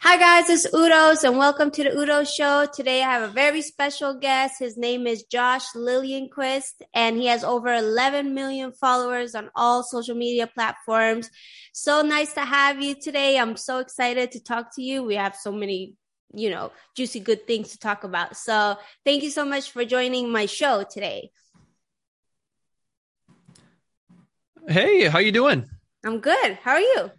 Hi guys, it's Uldouz and welcome to the Uldouz show. Today I have a very special guest. His name is Josh Liljenquist and he has over 11 million followers on all social media platforms. So nice to have you today. I'm so excited to talk to you. We have so many, you know, juicy good things to talk about. So thank you so much for joining my show today. Hey, how you doing? I'm good. How are you?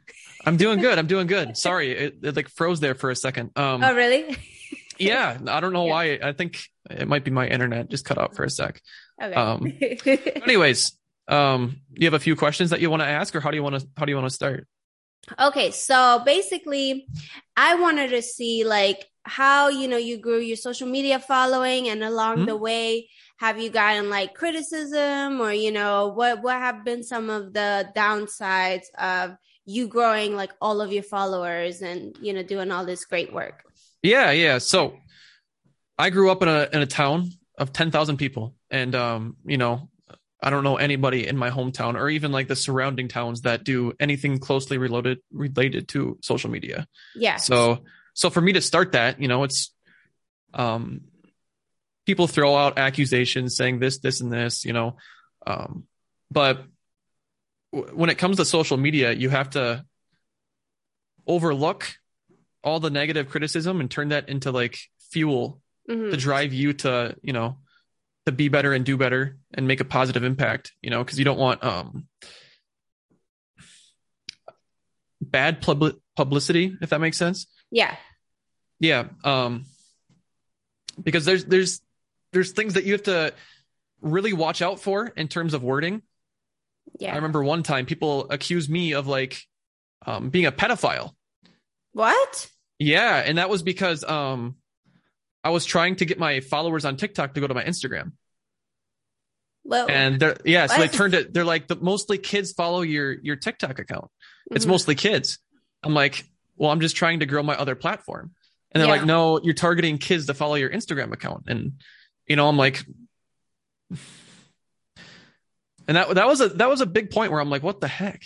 I'm doing good. I'm doing good. Sorry, it, it like froze there for a second. Um, oh, really? yeah, I don't know yeah. why. I think it might be my internet just cut out for a sec. Okay. Um, anyways, um, you have a few questions that you want to ask, or how do you want to how do you want to start? Okay, so basically, I wanted to see like how you know you grew your social media following, and along mm-hmm. the way, have you gotten like criticism, or you know what what have been some of the downsides of you growing like all of your followers and you know doing all this great work? Yeah yeah. So i grew up in a in a town of 10,000 people and um you know i don't know anybody in my hometown or even like the surrounding towns that do anything closely related related to social media. Yeah so so for me to start that you know it's um people throw out accusations saying this this and this you know um but when it comes to social media, you have to overlook all the negative criticism and turn that into like fuel mm-hmm. to drive you to, you know, to be better and do better and make a positive impact, you know, because you don't want um bad pub- publicity, if that makes sense. Yeah. Yeah. Um because there's there's there's things that you have to really watch out for in terms of wording yeah. I remember one time people accused me of like um, being a pedophile. What? Yeah, and that was because um, I was trying to get my followers on TikTok to go to my Instagram. Well, and they're yeah, so what? they turned it. They're like the mostly kids follow your your TikTok account. It's mm-hmm. mostly kids. I'm like, well, I'm just trying to grow my other platform. And they're yeah. like, no, you're targeting kids to follow your Instagram account. And you know, I'm like, and that that was a that was a big point where I'm like, what the heck,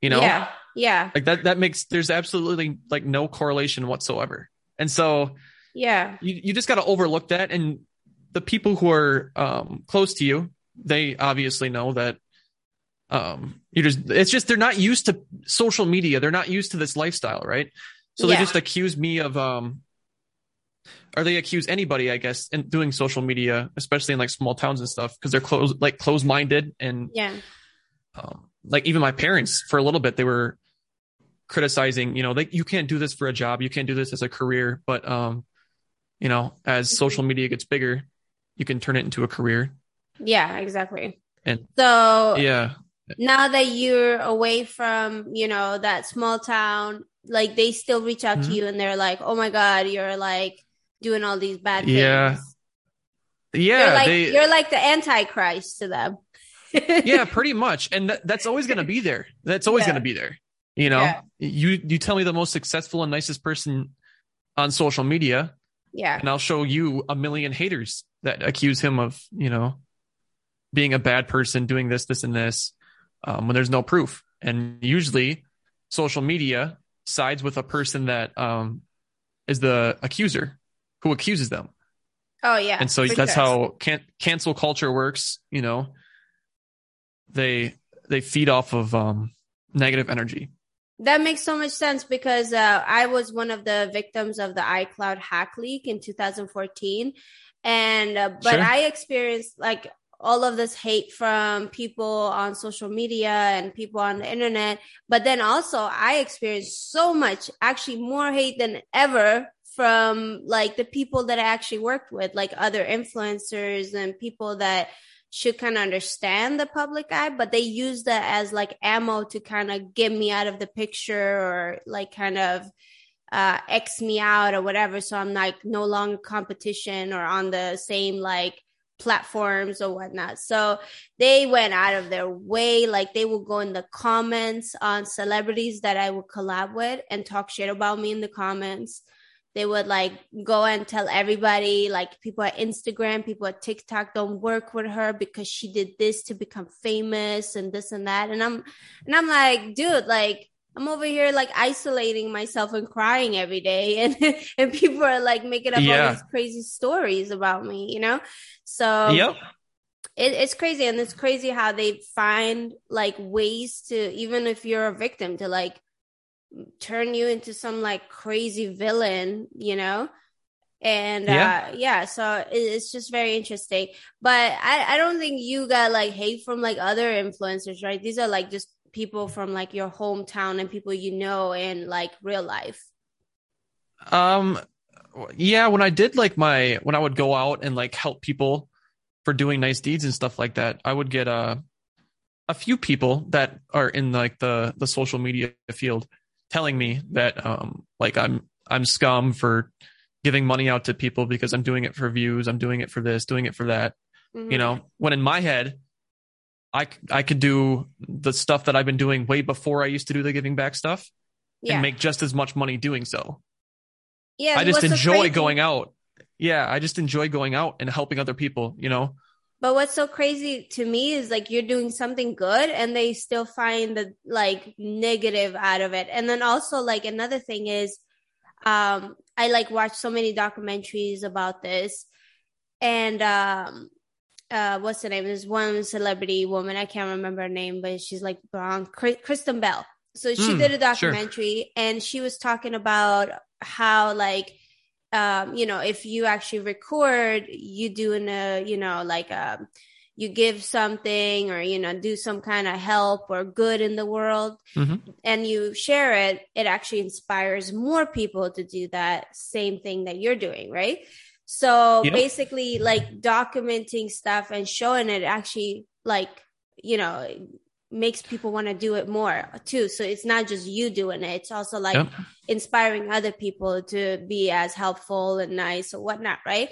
you know? Yeah, yeah. Like that that makes there's absolutely like no correlation whatsoever. And so, yeah, you you just got to overlook that. And the people who are um, close to you, they obviously know that um you just it's just they're not used to social media they're not used to this lifestyle right so yeah. they just accuse me of um or they accuse anybody, I guess, in doing social media, especially in like small towns and stuff, because they're close, like close minded and yeah. Um, like even my parents, for a little bit, they were criticizing, you know, like you can't do this for a job, you can't do this as a career, but um, you know, as social media gets bigger, you can turn it into a career. Yeah, exactly. And so yeah, now that you're away from you know that small town like they still reach out mm-hmm. to you and they're like oh my god you're like doing all these bad things. Yeah. Yeah. You're like, they, you're like the antichrist to them. yeah, pretty much. And th- that's always going to be there. That's always yeah. going to be there. You know, yeah. you, you tell me the most successful and nicest person on social media. Yeah. And I'll show you a million haters that accuse him of, you know, being a bad person, doing this, this, and this, um, when there's no proof. And usually social media sides with a person that um, is the accuser who accuses them. Oh yeah. And so that's sure. how can- cancel culture works, you know. They they feed off of um negative energy. That makes so much sense because uh, I was one of the victims of the iCloud hack leak in 2014 and uh, but sure. I experienced like all of this hate from people on social media and people on the internet but then also I experienced so much actually more hate than ever from like the people that I actually worked with, like other influencers and people that should kind of understand the public eye, but they use that as like ammo to kind of get me out of the picture or like kind of uh, X me out or whatever. So I'm like no longer competition or on the same like platforms or whatnot. So they went out of their way. Like they will go in the comments on celebrities that I would collab with and talk shit about me in the comments they would like go and tell everybody like people at instagram people at tiktok don't work with her because she did this to become famous and this and that and i'm and i'm like dude like I'm over here like isolating myself and crying every day, and and people are like making up yeah. all these crazy stories about me, you know. So yep. It, it's crazy, and it's crazy how they find like ways to even if you're a victim to like turn you into some like crazy villain, you know and yeah. uh yeah so it's just very interesting but i i don't think you got like hate from like other influencers right these are like just people from like your hometown and people you know in like real life? Um, yeah, when I did like my when I would go out and like help people for doing nice deeds and stuff like that, I would get a uh, a few people that are in like the the social media field telling me that um like I'm I'm scum for giving money out to people because I'm doing it for views, I'm doing it for this, doing it for that. Mm-hmm. You know, when in my head I, I could do the stuff that I've been doing way before I used to do the giving back stuff yeah. and make just as much money doing so. Yeah. I just enjoy going out. Yeah. I just enjoy going out and helping other people, you know? But what's so crazy to me is like you're doing something good and they still find the like negative out of it. And then also like another thing is, um, I like watch so many documentaries about this and, um, uh, what's the name? There's one celebrity woman. I can't remember her name, but she's like blonde, Kristen Bell. So she mm, did a documentary sure. and she was talking about how like, um, you know, if you actually record you doing a, you know, like, um, you give something or, you know, do some kind of help or good in the world mm-hmm. and you share it, it actually inspires more people to do that same thing that you're doing. Right. So yep. basically, like documenting stuff and showing it actually, like, you know, makes people want to do it more too. So it's not just you doing it, it's also like yep. inspiring other people to be as helpful and nice or whatnot, right?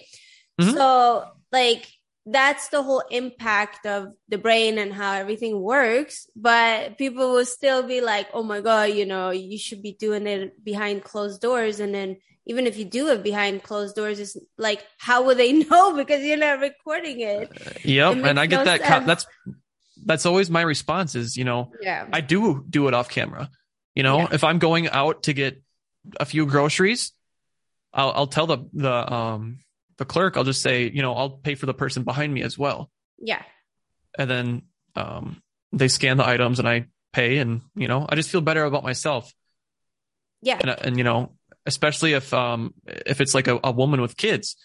Mm-hmm. So, like, that's the whole impact of the brain and how everything works. But people will still be like, oh my God, you know, you should be doing it behind closed doors. And then even if you do it behind closed doors, it's like, how will they know? Because you're not recording it. Uh, yep. It and I get no that. Co- that's, that's always my response is, you know, yeah. I do do it off camera. You know, yeah. if I'm going out to get a few groceries, I'll, I'll tell the, the, um, the clerk, I'll just say, you know, I'll pay for the person behind me as well. Yeah. And then, um, they scan the items and I pay and, you know, I just feel better about myself. Yeah. And, and you know, especially if um if it's like a, a woman with kids,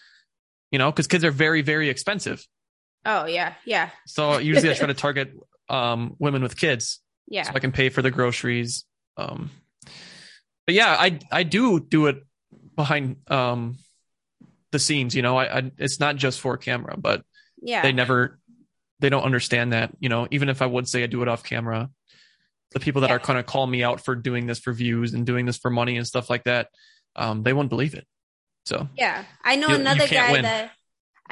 you know, because kids are very very expensive. Oh yeah, yeah. So usually I try to target um women with kids. Yeah. So I can pay for the groceries. Um, but yeah, I I do do it behind um the scenes. You know, I, I it's not just for camera, but yeah, they never they don't understand that. You know, even if I would say I do it off camera, the people that yeah. are kind of calling me out for doing this for views and doing this for money and stuff like that, um, they won't believe it. So yeah, I know you, another you guy win. that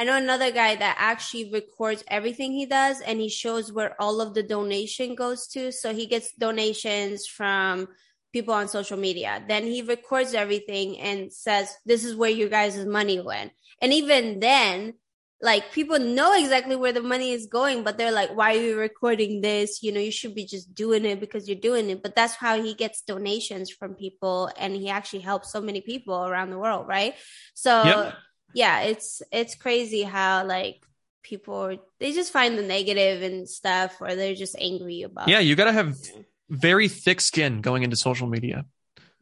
I know another guy that actually records everything he does and he shows where all of the donation goes to. So he gets donations from people on social media. Then he records everything and says, this is where you guys' money went. And even then, like people know exactly where the money is going, but they're like, why are you recording this? You know, you should be just doing it because you're doing it. But that's how he gets donations from people and he actually helps so many people around the world, right? So yep. Yeah, it's it's crazy how like people they just find the negative and stuff or they're just angry about Yeah, you gotta have very thick skin going into social media.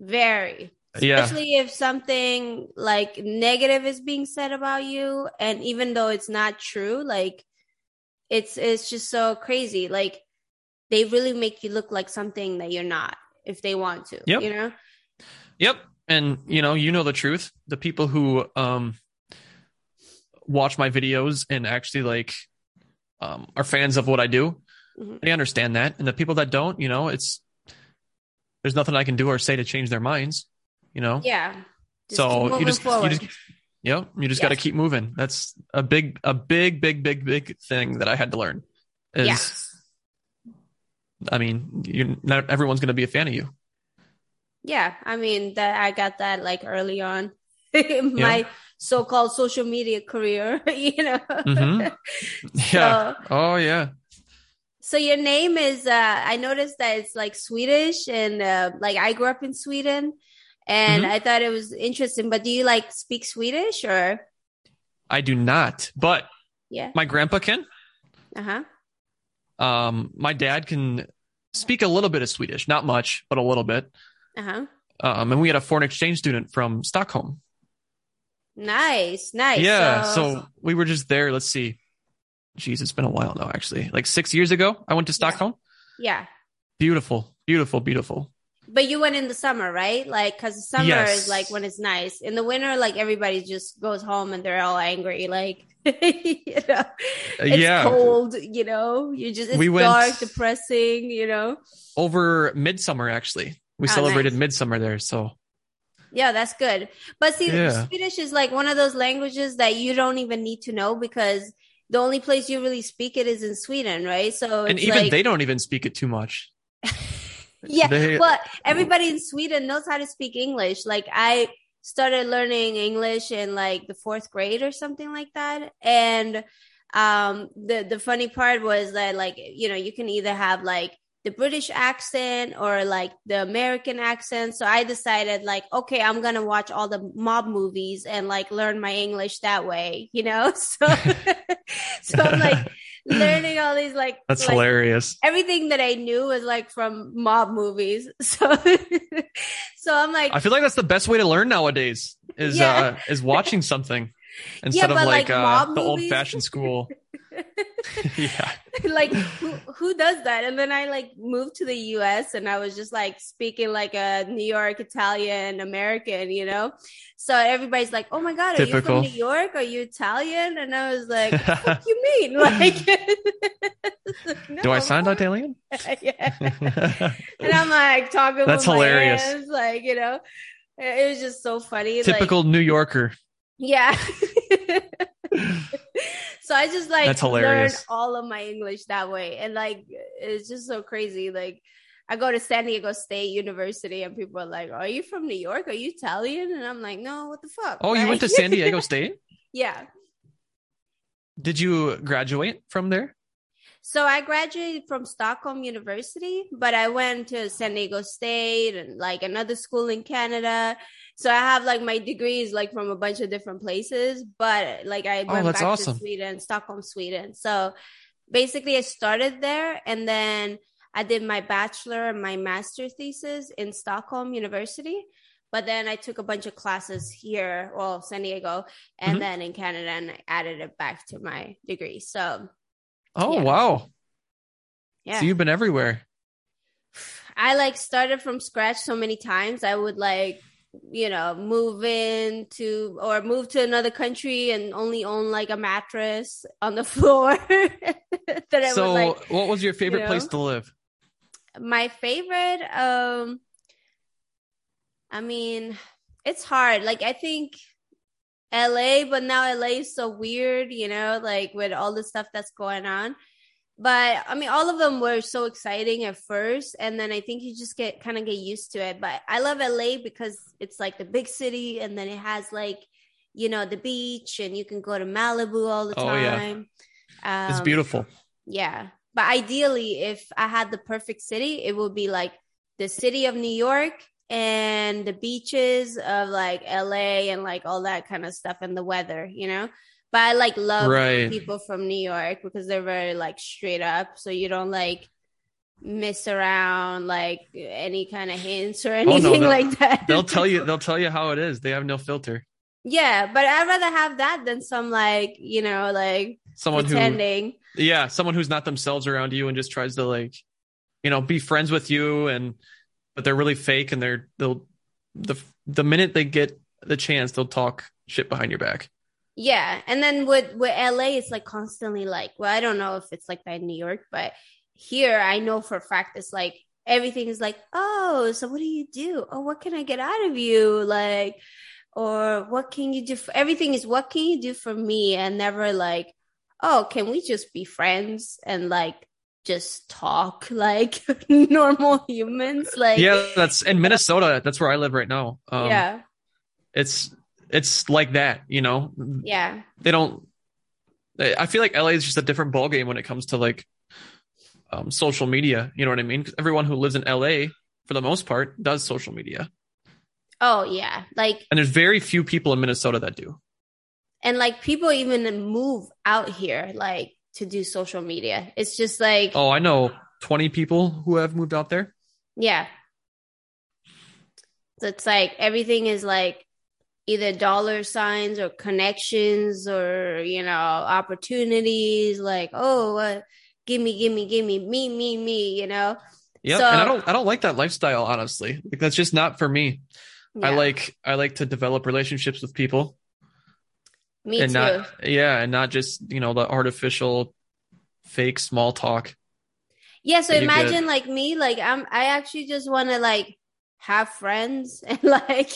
Very. Especially if something like negative is being said about you and even though it's not true like it's it's just so crazy. Like they really make you look like something that you're not if they want to yep. you know? Yep. And you know you know the truth. The people who um watch my videos and actually like um are fans of what i do mm-hmm. they understand that and the people that don't you know it's there's nothing i can do or say to change their minds you know? Yeah. Just so you just, forward. you just, yep, you just yes. got to keep moving. That's a big, a big, big, big, big thing that I had to learn is, yeah. I mean, you're not everyone's going to be a fan of you. Yeah. I mean, that I got that like early on my yeah. so-called social media career, you know? mm-hmm. Yeah. So, oh yeah. So your name is uh I noticed that it's like Swedish and uh, like I grew up in Sweden and mm-hmm. I thought it was interesting. But do you like speak Swedish or I do not, but yeah. My grandpa can. Uh-huh. Um my dad can speak a little bit of Swedish, not much, but a little bit. Uh-huh. Um and we had a foreign exchange student from Stockholm. Nice, nice. Yeah, so, so we were just there, let's see Jeez, it's been a while now, actually. Like six years ago, I went to Stockholm. Yeah. Beautiful, beautiful, beautiful. But you went in the summer, right? Like, cause summer yes. is like when it's nice. In the winter, like everybody just goes home and they're all angry. Like, you know, it's yeah. cold, you know, you just, it's we went dark, depressing, you know. Over midsummer, actually. We oh, celebrated nice. midsummer there. So yeah, that's good. But see, yeah. Swedish is like one of those languages that you don't even need to know because the only place you really speak it is in Sweden, right? So and even like, they don't even speak it too much. yeah, they, well, everybody in Sweden knows how to speak English. Like I started learning English in like the fourth grade or something like that, and um, the the funny part was that like you know you can either have like the British accent or like the American accent. So I decided like, okay, I'm going to watch all the mob movies and like learn my English that way, you know? So, so I'm like learning all these like, that's like, hilarious. Everything that I knew was like from mob movies. So, so I'm like, I feel like that's the best way to learn nowadays is, yeah. uh, is watching something instead yeah, of like, like uh, the old fashioned school. yeah. like who, who does that? And then I like moved to the US and I was just like speaking like a New York Italian American, you know? So everybody's like, "Oh my god, are Typical. you from New York? Are you Italian?" And I was like, "What do you mean?" Like no. Do I sound Italian? yeah. and I'm like talking That's hilarious. Hands, like, you know, it was just so funny. Typical like, New Yorker. Yeah. so I just like That's hilarious. learned all of my English that way. And like it's just so crazy. Like I go to San Diego State University and people are like, Are you from New York? Are you Italian? And I'm like, No, what the fuck? Oh, you went to San Diego State? yeah. Did you graduate from there? So I graduated from Stockholm University, but I went to San Diego State and like another school in Canada. So I have like my degrees like from a bunch of different places, but like I oh, went oh, back awesome. to Sweden, Stockholm, Sweden. So basically I started there and then I did my bachelor and my master thesis in Stockholm University. But then I took a bunch of classes here, well, San Diego, and mm-hmm. then in Canada, and I added it back to my degree. So, oh yeah. wow, yeah. So you've been everywhere. I like started from scratch so many times. I would like you know, move in to or move to another country and only own like a mattress on the floor. that so, like, what was your favorite you know, place to live? My favorite, um, I mean, it's hard. Like, I think LA, but now LA is so weird, you know, like with all the stuff that's going on but I mean, all of them were so exciting at first, and then I think you just get kind of get used to it. But I love LA because it's like the big city, and then it has like you know the beach, and you can go to Malibu all the oh, time. Yeah. Um, it's beautiful. Yeah, but ideally, if I had the perfect city, it would be like the city of New York and the beaches of like LA and like all that kind of stuff and the weather, you know. But I like love right. people from New York because they're very like straight up. So you don't like miss around like any kind of hints or anything oh, no, like that. they'll tell you they'll tell you how it is. They have no filter. Yeah, but I'd rather have that than some like, you know, like someone pretending. who Yeah, someone who's not themselves around you and just tries to like, you know, be friends with you and but they're really fake and they're they'll the the minute they get the chance they'll talk shit behind your back. Yeah, and then with with LA, it's like constantly like, well, I don't know if it's like that in New York, but here I know for a fact it's like everything is like, oh, so what do you do? Oh, what can I get out of you? Like, or what can you do? For, everything is what can you do for me, and never like, oh, can we just be friends and like just talk like normal humans? Like, yeah, that's in Minnesota. That's where I live right now. Um, yeah, it's it's like that, you know? Yeah. They don't, I feel like LA is just a different ballgame when it comes to like um, social media. You know what I mean? Because everyone who lives in LA, for the most part, does social media. Oh yeah, like and there's very few people in Minnesota that do. And like people even move out here like to do social media. It's just like Oh, I know 20 people who have moved out there. Yeah. So it's like everything is like either dollar signs or connections or you know opportunities like oh uh, give me give me give me me me me you know? Yeah so, and i don't i don't like that lifestyle honestly. Like that's just not for me. Yeah. i like i like to develop relationships with people. Me and too. not yeah and not just you know the artificial fake small talk yeah so imagine like me like i'm i actually just want to like have friends and like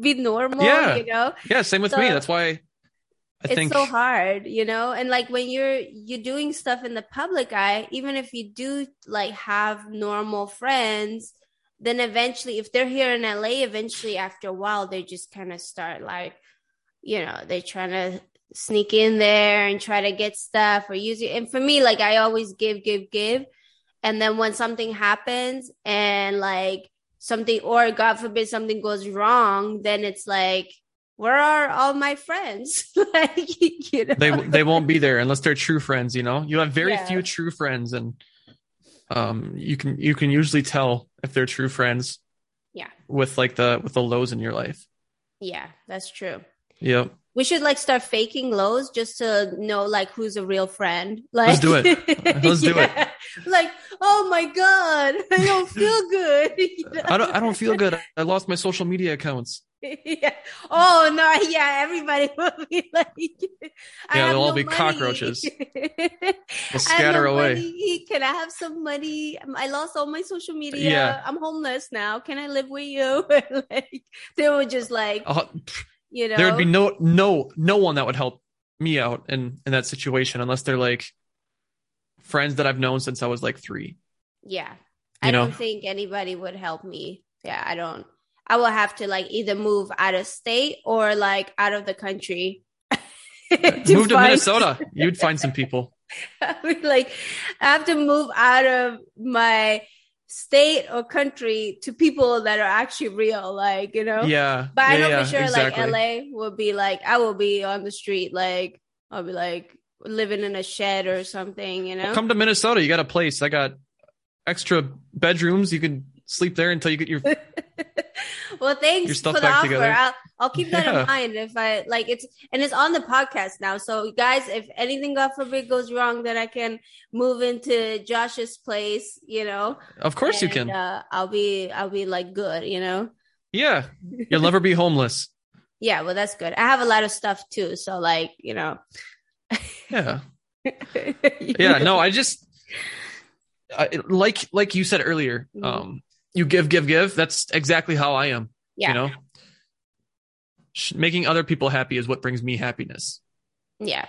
be normal yeah. you know? Yeah same with so, me that's why I it's think... so hard you know? And like when you're you're doing stuff in the public eye even if you do like have normal friends then eventually if they're here in la eventually after a while they just kind of start like you know they're trying to sneak in there and try to get stuff or use it and for me like i always give give give. And then when something happens and like something or god forbid something goes wrong then it's like where are all my friends? Like you know? they they won't be there unless they're true friends you know? You have very yeah. few true friends and um you can you can usually tell if they're true friends yeah. with like the with the lows in your life. Yeah that's true. Yep we should like start faking lows just to know like who's a real friend. Like, let's do it. Let's do yeah. it. Like, oh my god, I don't feel good. you know? I don't. I don't feel good. I lost my social media accounts. yeah. Oh no. Yeah. Everybody will be like. Yeah, they'll all no be money. cockroaches. They'll scatter no away. Money. Can I have some money? I lost all my social media. Yeah. I'm homeless now. Can I live with you? like they were just like. Uh, you know, there would be no no no one that would help me out in in that situation unless they're like friends that I've known since I was like three. Yeah, you I know? don't think anybody would help me. Yeah, I don't. I will have to like either move out of state or like out of the country. to move to Minnesota. You'd find some people. I mean, like I have to move out of my state or country to people that are actually real, like, you know? Yeah. But I know yeah, for sure, exactly. like, LA will be like, I will be on the street, like, I'll be like living in a shed or something, you know? Well, come to Minnesota. You got a place. I got extra bedrooms. You can sleep there until you get your well thanks your stuff for the back offer together. I'll, I'll keep that yeah. in mind if i like it's and it's on the podcast now so guys if anything god forbid goes wrong then i can move into josh's place you know of course and, you can uh, i'll be i'll be like good you know yeah you'll never be homeless yeah well that's good i have a lot of stuff too so like you know yeah yeah no i just I, like like you said earlier mm-hmm. um you give, give, give. That's exactly how I am. Yeah. You know, making other people happy is what brings me happiness. Yeah.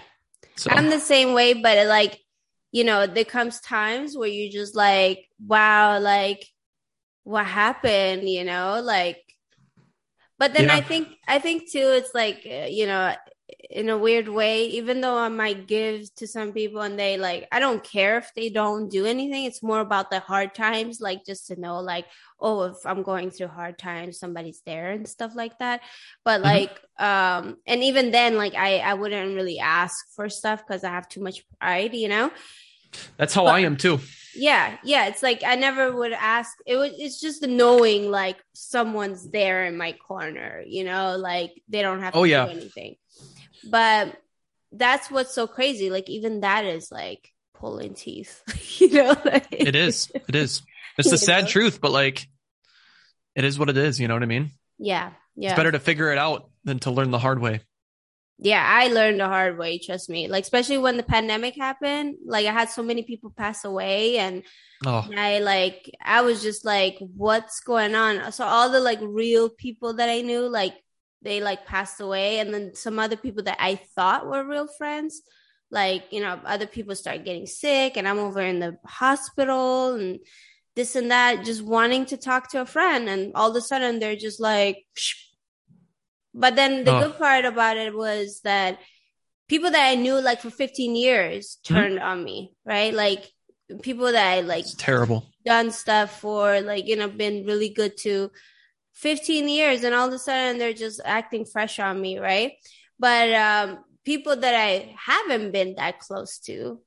So. I'm the same way, but like, you know, there comes times where you just like, wow, like, what happened? You know, like, but then yeah. I think, I think too, it's like, uh, you know, in a weird way, even though I might give to some people and they like, I don't care if they don't do anything. It's more about the hard times, like just to know, like, oh, if I'm going through hard times, somebody's there and stuff like that. But mm-hmm. like, um, and even then, like, I, I wouldn't really ask for stuff because I have too much pride, you know? That's how but, I am too. Yeah, yeah. It's like I never would ask. It was. It's just the knowing like someone's there in my corner. You know, like they don't have to oh, yeah. do anything. But that's what's so crazy. Like even that is like pulling teeth. you know, like, it is. It is. It's the sad know? truth, but like it is what it is. You know what I mean? Yeah. Yeah. It's better to figure it out than to learn the hard way. Yeah, I learned the hard way, trust me. Like especially when the pandemic happened, like I had so many people pass away and, oh. I like I was just like what's going on? So all the like real people that I knew like they like passed away and then some other people that i thought were real friends like you know other people start getting sick and i'm over in the hospital and this and that just wanting to talk to a friend and all of a sudden they're just like Psh. but then the oh. good part about it was that people that i knew like for 15 years mm-hmm. turned mm-hmm. on me right like people that I like it's terrible done stuff for, like, you know, been really good to 15 years and all of a sudden they're just acting fresh on me, right? But um people that I haven't been that close to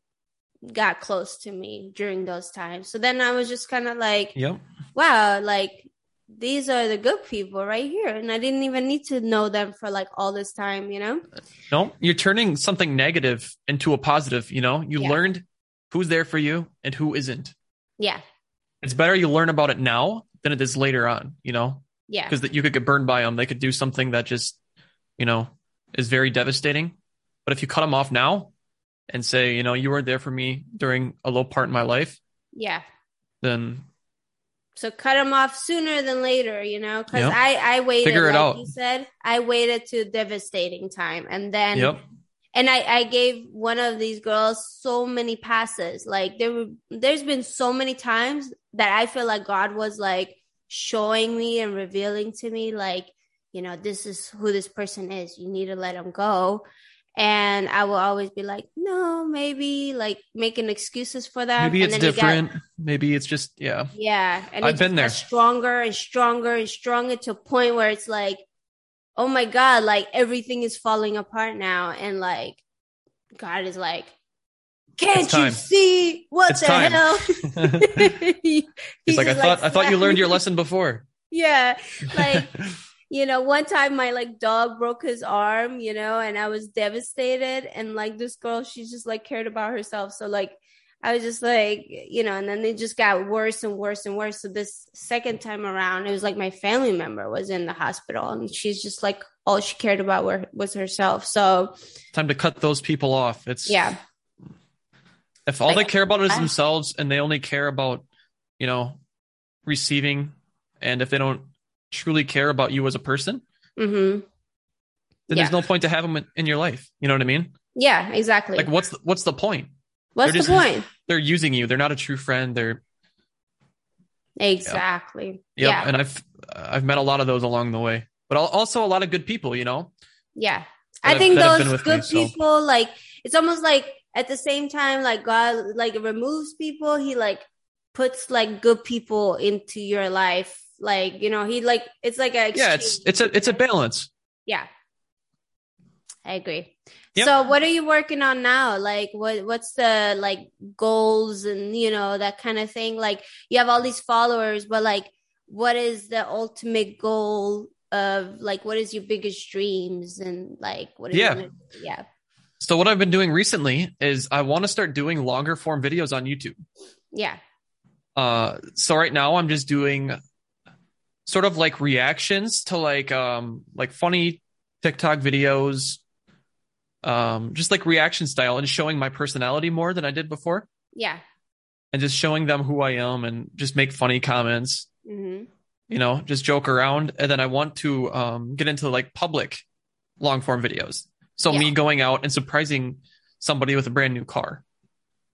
got close to me during those times. So then I was just kind of like, yep. wow, like these are the good people right here. And I didn't even need to know them for like all this time, you know? No, you're turning something negative into a positive, you know? You yeah. learned who's there for you and who isn't. Yeah. It's better you learn about it now than it is later on, you know? Yeah. Because that you could get burned by them. They could do something that just, you know, is very devastating. But if you cut them off now and say, you know, you weren't there for me during a low part in my life. Yeah. Then. So cut them off sooner than later, you know, because yep. I I waited. Figure it like out. You said I waited to devastating time, and then. Yep. And I, I gave one of these girls so many passes. Like there were, there's been so many times that I feel like God was like showing me and revealing to me, like, you know, this is who this person is. You need to let them go and I will always be like, no, maybe like making excuses for them. Maybe it's it different. Got, maybe it's just yeah. Yeah, and I've been there. Stronger and stronger and stronger to a point where it's like, oh my god, like everything is falling apart now, and like God is like, can't you see what it's the time. hell? He's, He's like, I thought, I thought you learned your lesson before. Yeah, like you know, one time my like dog broke his arm, you know, and I was devastated. And like this girl, she just like cared about herself. So like I was just like, you know, and then it just got worse and worse and worse. So this second time around, it was like my family member was in the hospital and she's just like all she cared about were, was herself. So time to cut those people off. It's yeah. If all like, they care about is themselves and they only care about, you know, receiving, and if they don't truly care about you as a person, mm-hmm. then yeah. there's no point to have them in your life. You know what I mean? Yeah, exactly. Like, what's the, what's the point? What's the point? They're using you. They're not a true friend. They're exactly. Yeah. Yep. Yeah. And I've I've met a lot of those along the way, but also a lot of good people. You know. Yeah, I think those good me, people, so. like it's almost like at the same time, like God, like removes people. He like puts like good people into your life like, you know, he like it's like a Yeah, it's it's a it's a balance. Yeah. I agree. Yep. So what are you working on now? Like what what's the like goals and you know that kind of thing? Like you have all these followers, but like what is the ultimate goal of like what is your biggest dreams and like what is yeah. Yeah. So what I've been doing recently is I want to start doing longer form videos on YouTube. Yeah. Uh so right now I'm just doing sort of like reactions to like um like funny TikTok videos, um just like reaction style and showing my personality more than I did before. Yeah. And just showing them who I am and just make funny comments. Mm-hmm. You know, just joke around. And then I want to um get into like public long form videos. So yeah. me going out and surprising somebody with a brand new car.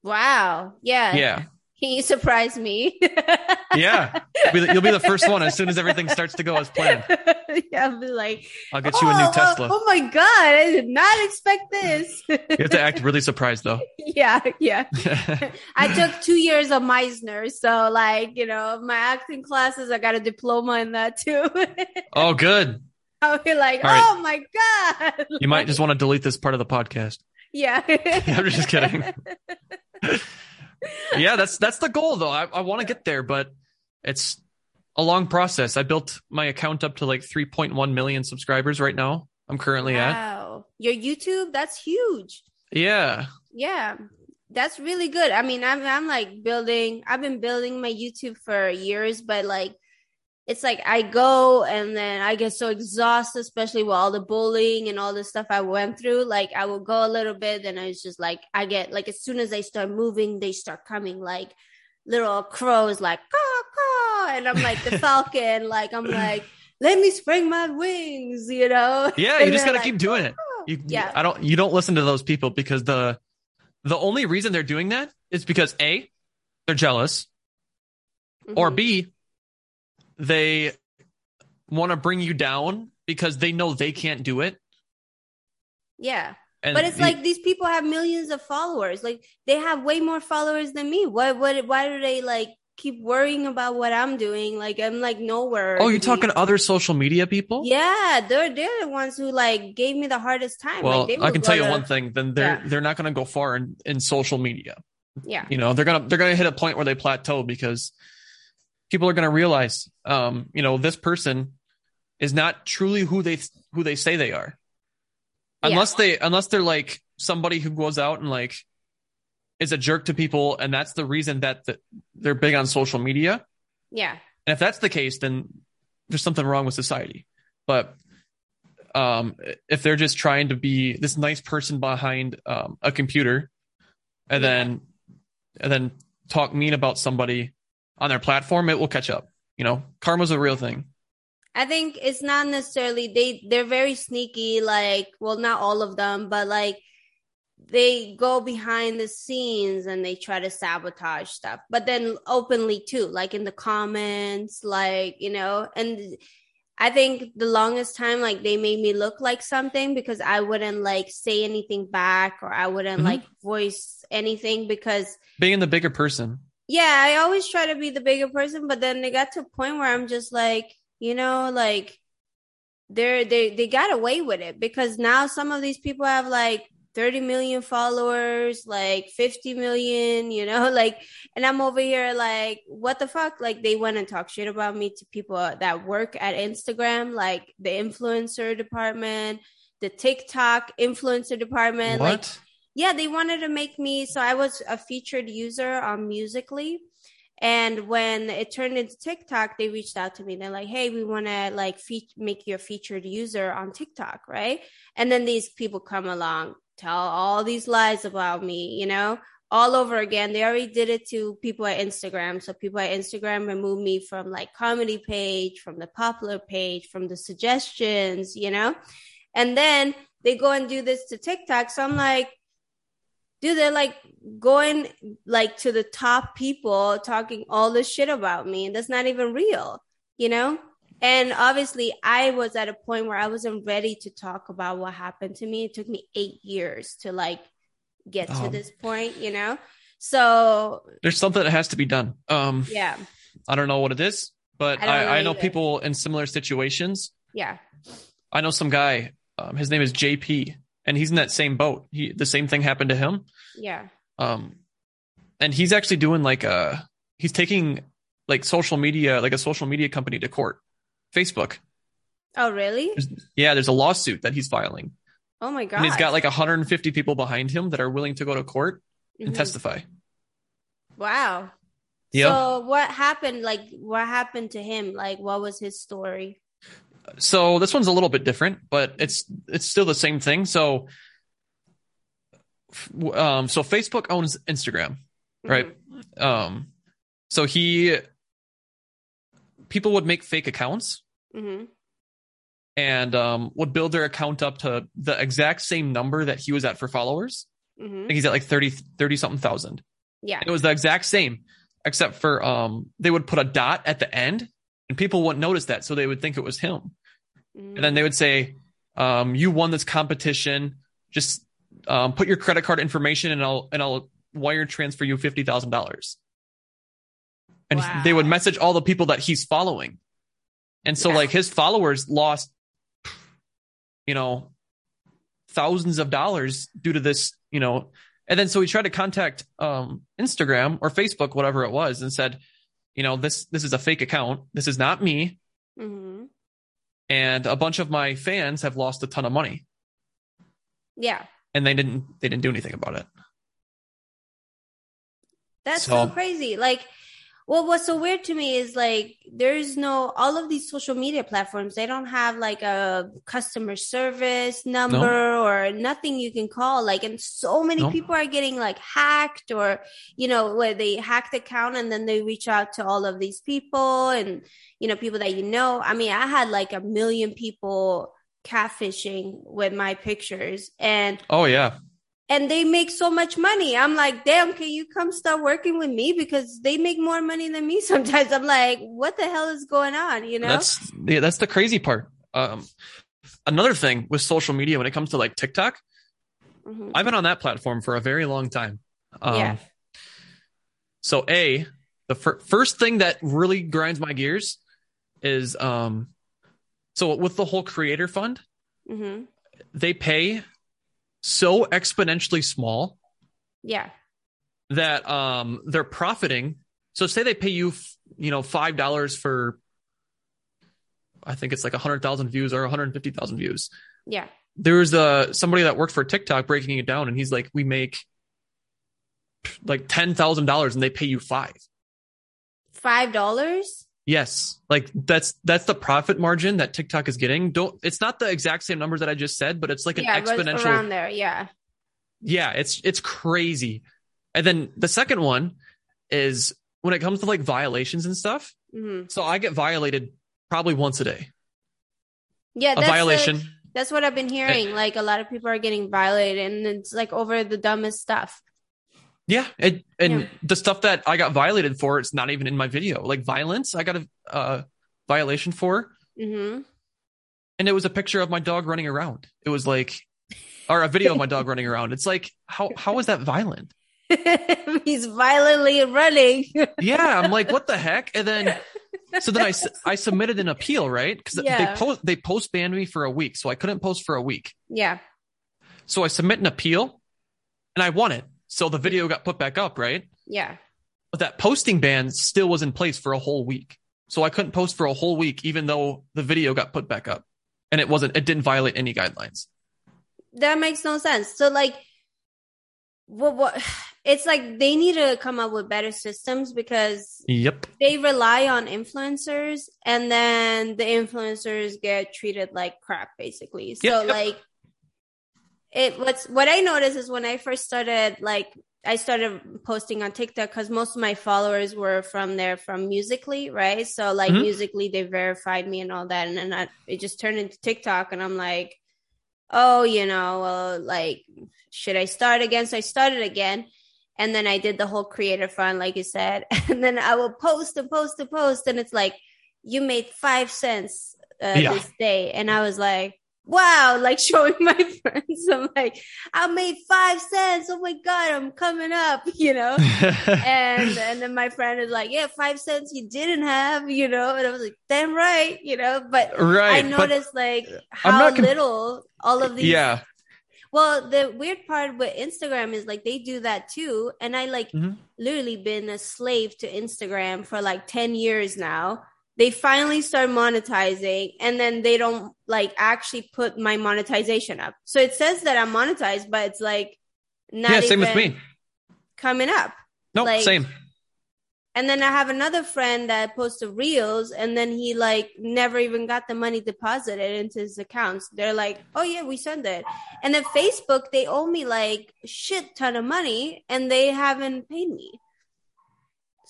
Wow. Yeah. Yeah. Can you surprise me? yeah, you'll be, the, you'll be, the, first one as soon as everything starts to go as planned. yeah, I'll be like, I'll get you oh, a new oh, Tesla. Oh, oh, my god, I did not expect this. you have to act really surprised though. Yeah, yeah. I took two years of Meisner, so like you know, my acting classes, I got a diploma in that too. oh, good. I'll be like, right. oh my god. You might just want to delete this part of the podcast. Yeah. I'm just kidding yeah, that's that's the goal though. I, I want to get there, but it's a long process. I built my account up to like 3.1 million subscribers right now. I'm currently wow. at. Wow. Your YouTube, that's huge. Yeah. Yeah. That's really good. I mean, I'm I'm like building I've been building my YouTube for years, but like it's like I go and then I get so exhausted, especially with all the bullying and all the stuff I went through. Like I will go a little bit, and it's just like I get like as soon as they start moving, they start coming like little crows, like caw caw, and I'm like the falcon, like I'm like let me spring my wings, you know. Yeah, you just gotta like, keep doing it. You, yeah, I don't. You don't listen to those people because the the only reason they're doing that is because a they're jealous, mm-hmm. or b they want to bring you down because they know they can't do it. Yeah. And but it's he, like these people have millions of followers. Like they have way more followers than me. Why? What? Why do they like keep worrying about what I'm doing? Like I'm like nowhere. Oh, you're talking to other social media people? Yeah, they're they're the ones who like gave me the hardest time. Well, like, I can tell you to, one thing. Then they're yeah. they're not going to go far in in social media. Yeah. You know, they're gonna they're gonna hit a point where they plateau because people are gonna realize, um, you know, this person is not truly who they who they say they are. Unless yeah. they unless they're like somebody who goes out and like is a jerk to people and that's the reason that the, they're big on social media. Yeah. And if that's the case, then there's something wrong with society. But um, if they're just trying to be this nice person behind um, a computer and yeah. then and then talk mean about somebody on their platform, it will catch up. You know, karma's a real thing. I think it's not necessarily they they're very sneaky like well not all of them but like they go behind the scenes and they try to sabotage stuff but then openly too like in the comments like you know and I think the longest time, like they made me look like something because I wouldn't like say anything back or I wouldn't mm-hmm. like voice anything because being the bigger person. Yeah, I always try to be the bigger person, but then it got to a point where I'm just like, you know, like they're they they got away with it because now some of these people have like 30 million followers, like 50 million, you know, like, and I'm over here like, what the fuck? Like, they went and talk shit about me to people that work at Instagram, like the influencer department, the TikTok influencer department. What? Like, yeah, they wanted to make me, so I was a featured user on Musical.ly. And when it turned into TikTok, they reached out to me. They're like, "Hey, we want to like fe- make you a featured user on TikTok, right?" And then these people come along, tell all these lies about me, you know, all over again. They already did it to people at Instagram. So people at Instagram removed me from like comedy page, from the popular page, from the suggestions, you know, and then they go and do this to TikTok. So I'm like, dude, they're like going like to the top people talking all this shit about me. And that's not even real, you know? And obviously, I was at a point where I wasn't ready to talk about what happened to me. It took me eight years to like get to um, this point, you know? So there's something that has to be done. Um, yeah. I don't know what it is, but I, I know, I know people in similar situations. Yeah. I know some guy, um, his name is JP, and he's in that same boat. He, the same thing happened to him. Yeah. Um, and he's actually doing like a, he's taking like social media, like a social media company to court Facebook. Oh, really? There's, yeah, there's a lawsuit that he's filing. Oh my god! And he's got like 150 people behind him that are willing to go to court and mm-hmm. testify. Wow. Yeah. So what happened? Like, what happened to him? Like, what was his story? So this one's a little bit different, but it's it's still the same thing. So, um, so Facebook owns Instagram, right? Mm-hmm. Um, so he people would make fake accounts mm-hmm. and um, would build their account up to the exact same number that he was at for followers. Mm-hmm. I think he's at like 30, 30 something thousand. Yeah. And it was the exact same, except for um, they would put a dot at the end and people wouldn't notice that. So they would think it was him. Mm-hmm. And then they would say, um, you won this competition. Just um, put your credit card information and I'll, and I'll wire transfer you $50,000 and wow. they would message all the people that he's following. And so yeah. like his followers lost, you know, thousands of dollars due to this, you know, and then so he tried to contact um, Instagram or Facebook, whatever it was, and said, you know, this this is a fake account. This is not me. Mm-hmm. And a bunch of my fans have lost a ton of money. Yeah. And they didn't they didn't do anything about it. That's so, so crazy. Like well what's so weird to me is like there's no all of these social media platforms they don't have like a customer service number no. or nothing you can call like and so many no. people are getting like hacked or you know where they hack the account and then they reach out to all of these people and you know people that you know i mean i had like a million people catfishing with my pictures and oh yeah and they make so much money. I'm like, damn, can you come start working with me? Because they make more money than me sometimes. I'm like, what the hell is going on? You know? That's yeah, that's the crazy part. Um, another thing with social media when it comes to like TikTok, mm-hmm. I've been on that platform for a very long time. Um, yeah. So a the fir- first thing that really grinds my gears is um, so with the whole creator fund, mm-hmm. they pay so exponentially small. Yeah. That um they're profiting. So say they pay you, you know, five dollars for I think it's like 100,000 views or 150,000 views. Yeah. There was uh, somebody that worked for TikTok breaking it down, and he's like, we make like $10,000 and they pay you five. Five dollars? Yes. Like that's that's the profit margin that TikTok is getting. Don't it's not the exact same numbers that I just said, but it's like an yeah, exponential around there, yeah. Yeah, it's it's crazy. And then the second one is when it comes to like violations and stuff. Mm-hmm. So I get violated probably once a day. Yeah, a violation. A, that's what I've been hearing. And, like a lot of people are getting violated, and it's like over the dumbest stuff. Yeah, it, and yeah. the stuff that I got violated for, it's not even in my video. Like violence, I got a uh, violation for, mm-hmm. and it was a picture of my dog running around. It was like, or a video of my dog running around. It's like, how how is that violent? He's violently running. yeah, I'm like, what the heck? And then so then I, I submitted an appeal, right? Because yeah. they post they post banned me for a week, so I couldn't post for a week. Yeah. So I submit an appeal, and I won it. So the video got put back up, right? Yeah. But that posting ban still was in place for a whole week, so I couldn't post for a whole week, even though the video got put back up, and it wasn't it didn't violate any guidelines. That makes no sense. So like, what what it's like they need to come up with better systems because yep they rely on influencers and then the influencers get treated like crap basically so yep. like it what's what i noticed is when i first started like i started posting on tiktok because most of my followers were from there from Musical.ly right so like mm-hmm. Musical.ly they verified me and all that and then I, it just turned into tiktok and i'm like oh you know well, like should i start again so i started again and then I did the whole creator fund, like you said. And then I will post and post and post. And it's like, you made five cents uh, yeah. this day. And I was like, wow, like showing my friends. I'm like, I made five cents. Oh my God, I'm coming up, you know? and, and then my friend is like, yeah, five cents you didn't have, you know? And I was like, damn right, you know? But right, I noticed like how com- little all of these yeah. Well, the weird part with Instagram is like they do that too. And I like mm-hmm. literally been a slave to Instagram for like 10 years now. They finally start monetizing and then they don't like actually put my monetization up. So it says that I'm monetized, but it's like not yeah, same with me coming up. No, nope, like, same. And then I have another friend that posted reels and then he like never even got the money deposited into his accounts. They're like, oh yeah, we sent it. And then Facebook, they owe me like shit ton of money and they haven't paid me.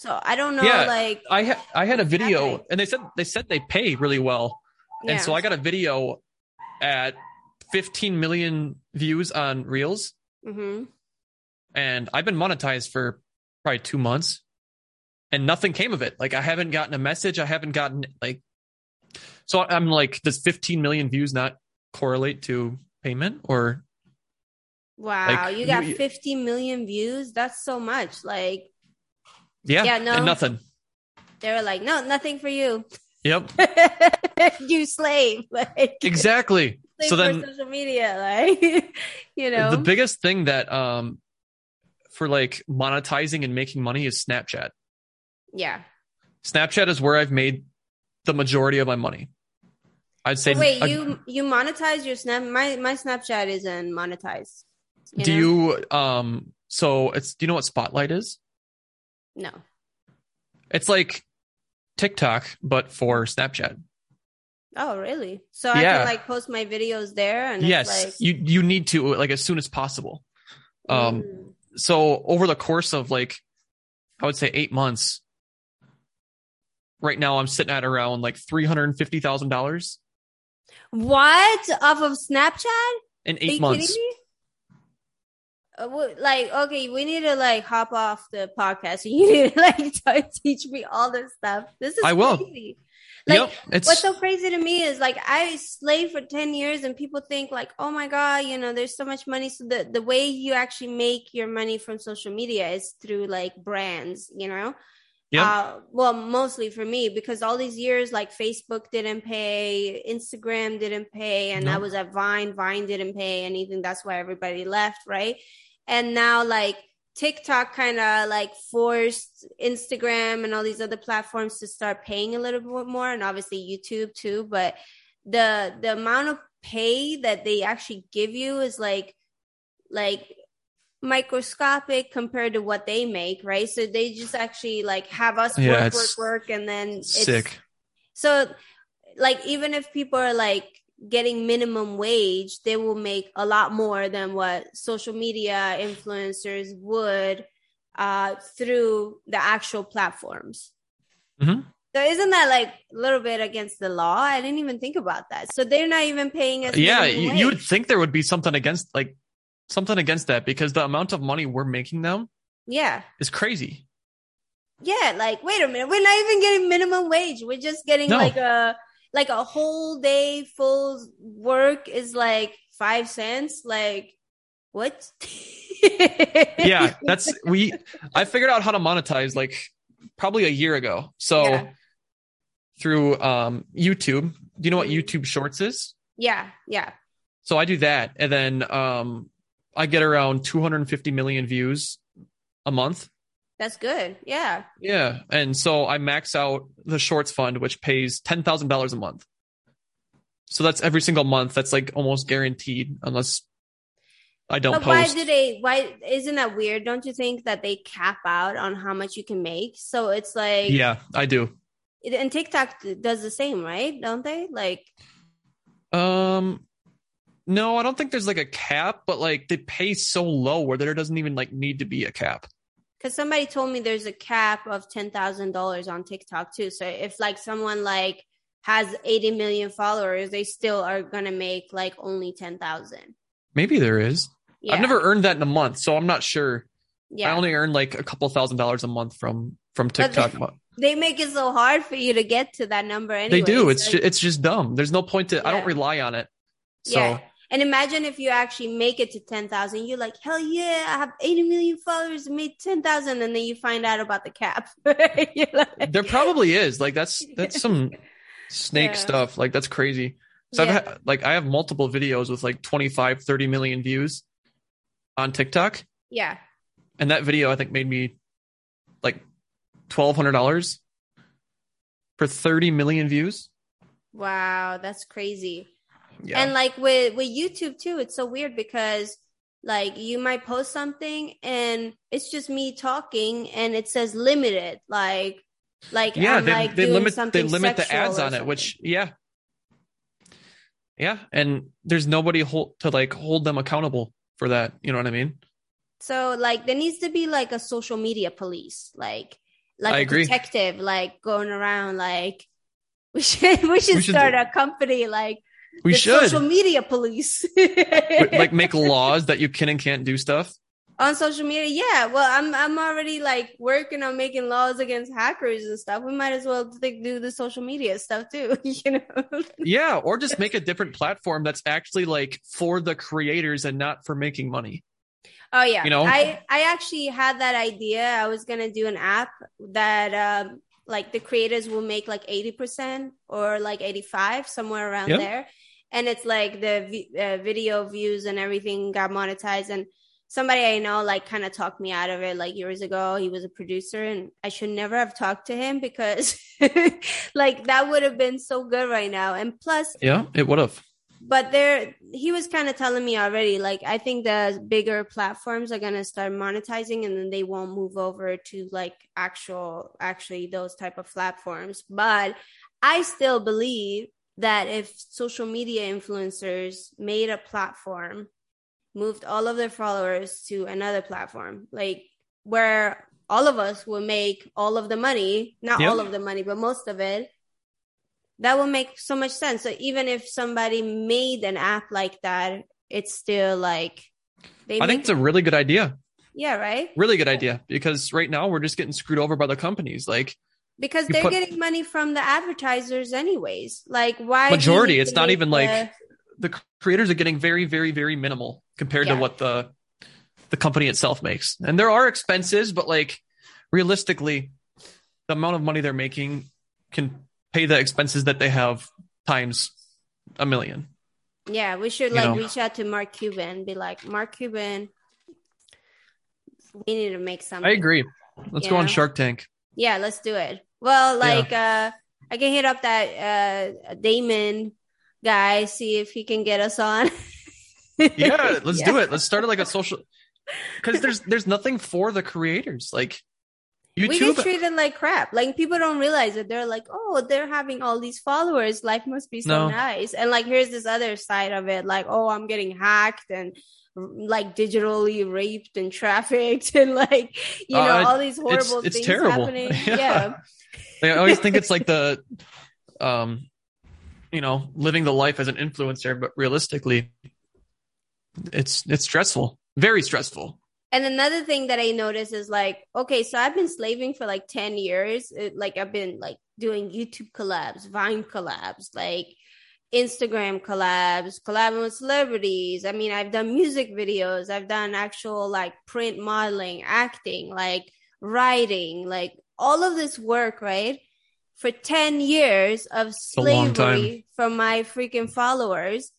So I don't know. Yeah, like I had I had a video happening. and they said they said they pay really well. And so I got a video at 15 million views on reels. Mm-hmm. And I've been monetized for probably two months and nothing came of it. Like I haven't gotten a message. I haven't gotten like, so I'm like, does 15 million views not correlate to payment or? Wow, like, you got you, 50 million views. That's so much. Like, yeah, yeah, no, nothing. They were like, no, nothing for you. Yep. you slave. Like exactly. Slave so then social media, like you know, the biggest thing that um for like monetizing and making money is Snapchat. Yeah. Snapchat is where I've made the majority of my money. I'd say. wait, I, you you monetize your snap? My my Snapchat isn't monetized. You do know? you um? So it's do you know what Spotlight is? No. It's like TikTok, but for Snapchat. Oh, really? So I can like post my videos there, and yes, like... you you need to like as soon as possible. Um, mm. so over the course of like, I would say eight months, right now I'm sitting at around like three hundred and fifty thousand dollars. What off of Snapchat? In eight months. Uh, like okay, we need to like hop off the podcast. You need to like teach me all this stuff. This is I will. Crazy. Like yep, what's so crazy to me is like I slaved for 10 years and people think like, oh my God, you know, there's so much money. So the, the way you actually make your money from social media is through like brands, you know? Yeah. Uh, well, mostly for me because all these years, like Facebook didn't pay, Instagram didn't pay, and no. I was at Vine. Vine didn't pay anything. That's why everybody left, right? And now, like TikTok, kind of like forced Instagram and all these other platforms to start paying a little bit more, and obviously YouTube too. But the the amount of pay that they actually give you is like like microscopic compared to what they make, right? So they just actually like have us yeah, work, work, work, and then it's sick. So, like, even if people are like getting minimum wage, they will make a lot more than what social media influencers would uh, through the actual platforms. Mm-hmm. So isn't that like a little bit against the law? I didn't even think about that. So they're not even paying us. Yeah, you, you would think there would be something against like something against that because the amount of money we're making them, yeah is crazy yeah like wait a minute we're not even getting minimum wage we're just getting no. like a like a whole day full work is like five cents like what yeah that's we i figured out how to monetize like probably a year ago so yeah. through um youtube do you know what mm-hmm. youtube shorts is yeah yeah so i do that and then um I get around 250 million views a month. That's good. Yeah. Yeah. And so I max out the shorts fund, which pays $10,000 a month. So that's every single month. That's like almost guaranteed unless I don't but post. Why do they, why isn't that weird? Don't you think that they cap out on how much you can make? So it's like. Yeah, I do. And TikTok does the same, right? Don't they? Like. Um, no, I don't think there's like a cap, but like they pay so low where there doesn't even like need to be a cap. Because somebody told me there's a cap of ten thousand dollars on TikTok too. So if like someone like has 80 million followers, they still are gonna make like only ten thousand. Maybe there is. Yeah. I've never earned that in a month, so I'm not sure. Yeah. I only earn like a couple thousand dollars a month from from TikTok. they make it so hard for you to get to that number. Anyway. They do. It's just, it's just dumb. There's no point to. Yeah. I don't rely on it. So. Yeah. And imagine if you actually make it to 10,000, you're like, hell yeah, I have 80 million followers and made 10,000. And then you find out about the cap. like, there probably is like, that's, that's some snake yeah. stuff. Like that's crazy. So yeah. I've had, like, I have multiple videos with like 25, 30 million views on TikTok. Yeah. And that video, I think made me like $1,200 for 30 million views. Wow. That's crazy. Yeah. And like with with YouTube too, it's so weird because like you might post something and it's just me talking and it says limited like like yeah I'm, they, like, they limit they limit the ads on it which yeah yeah and there's nobody hold, to like hold them accountable for that you know what i mean so like there needs to be like a social media police like like I a agree. detective like going around like we should we should, we should start do- a company like we should social media police like make laws that you can and can't do stuff on social media. Yeah, well, I'm I'm already like working on making laws against hackers and stuff. We might as well think, do the social media stuff too, you know? yeah, or just make a different platform that's actually like for the creators and not for making money. Oh yeah, you know, I I actually had that idea. I was gonna do an app that um, like the creators will make like 80% or like 85 somewhere around yep. there and it's like the uh, video views and everything got monetized. And somebody i know like kind of talked me out of it like years ago. He was a producer and i should never have talked to him because like that would have been so good right now. And plus yeah it would have. But there he was kind of telling me already like i think the bigger platforms are going to start monetizing and then they won't move over to like actual actually those type of platforms. But i still believe that if social media influencers made a platform moved all of their followers to another platform like where all of us will make all of the money not yep. all of the money but most of it that will make so much sense. So even if somebody made an app like that, it's still like they. I think it's a really good idea. Yeah, right. Really good idea because right now we're just getting screwed over by the companies. Like because they're put, getting money from the advertisers anyways. Like why majority? It's not even the, like the creators are getting very, very, very minimal compared yeah. to what the the company itself makes. And there are expenses, but like realistically, the amount of money they're making can pay the expenses that they have times a million. Yeah, we should like you know? reach out to Mark Cuban and be like, Mark Cuban, we need to make something. I agree. Let's go on Shark Tank. Yeah, let's do it. Well, like yeah. uh I can hit up that uh Daymond guy, see if he can get us on. yeah, let's yeah. do it. Let's start it like a social because there's there's nothing for the creators. Like YouTube, we get treated like crap. Like people don't realize it. They're like, oh, they're having all these followers. Life must be so no. nice. And like, here's this other side of it. Like, oh, I'm getting hacked and like digitally raped and trafficked and like you know uh, all these horrible it's, it's things terrible. happening. Yeah. yeah. I always think it's like the um you know, living the life as an influencer, but realistically it's it's stressful. Very stressful. And another thing that I noticed is like, okay, so I've been slaving for like 10 years. It, like I've been like doing YouTube collabs, Vine collabs, like Instagram collabs, collabing with celebrities. I mean, I've done music videos, I've done actual like print modeling, acting, like writing, like all of this work, right? For 10 years of slavery from my freaking followers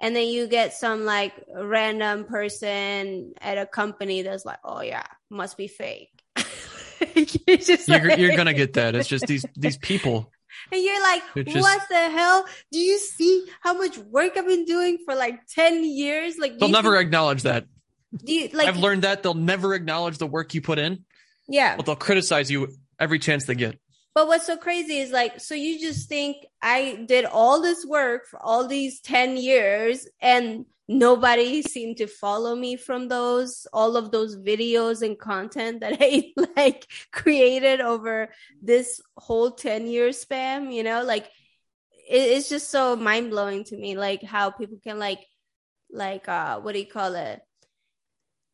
and then you get some like random person at a company that's like, oh yeah, must be fake. you're, you're, you're gonna get that. It's just these these people. And you're like, just... what the hell? Do you see how much work I've been doing for like 10 years? Like they'll never acknowledge that. Do you, like I've learned that they'll never acknowledge the work you put in. Yeah. But they'll criticize you every chance they get. But what's so crazy is like, so you just think I did all this work for all these 10 years and nobody seemed to follow me from those, all of those videos and content that I like created over this whole 10 year span, you know, like it, it's just so mind blowing to me, like how people can like, like, uh, what do you call it?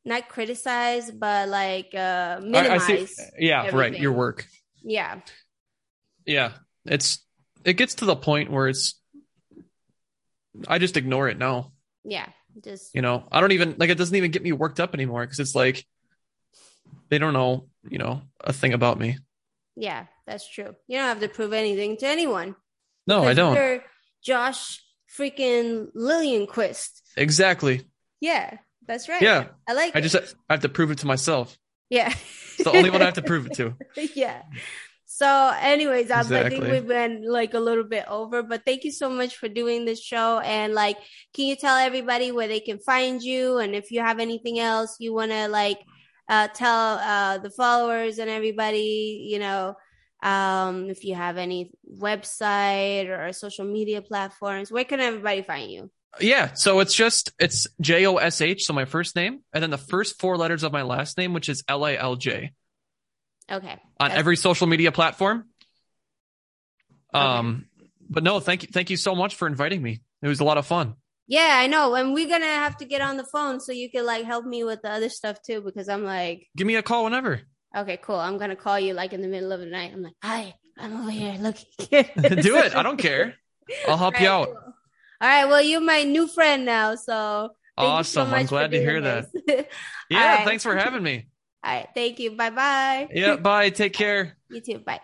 Not criticize, but like, uh, minimize. I, I see, yeah, everything. right. Your work. Yeah. Yeah, it's it gets to the point where it's I just ignore it now. Yeah, just you know, I don't even like it doesn't even get me worked up anymore because it's like they don't know, you know, a thing about me. Yeah, that's true. You don't have to prove anything to anyone. No, I don't. Josh freaking Liljenquist. Exactly. Yeah, that's right. Yeah, I like. I it. just I have to prove it to myself. Yeah, it's the only one I have to prove it to. yeah. So, anyways, exactly. I think we've been like a little bit over, but thank you so much for doing this show. And like, can you tell everybody where they can find you? And if you have anything else you want to like, uh, tell, uh, the followers and everybody, you know, um, if you have any website or social media platforms, where can everybody find you? Yeah, so it's just it's J O S H, so my first name, and then the first four letters of my last name, which is L A L J. Okay. On That's- every social media platform. Um, okay. but no, thank you, thank you so much for inviting me. It was a lot of fun. Yeah, I know. And we're gonna have to get on the phone so you can like help me with the other stuff too, because I'm like Give me a call whenever. Okay, cool. I'm gonna call you like in the middle of the night. I'm like, hi, I'm over here looking. Do it. I don't care. I'll help right, you out. Cool. All right. Well, you're my new friend now, so awesome. So I'm glad to hear this. that. yeah, right. thanks for having me. All right. Thank you. Bye bye. Yeah. Bye. Take care. You too. Bye.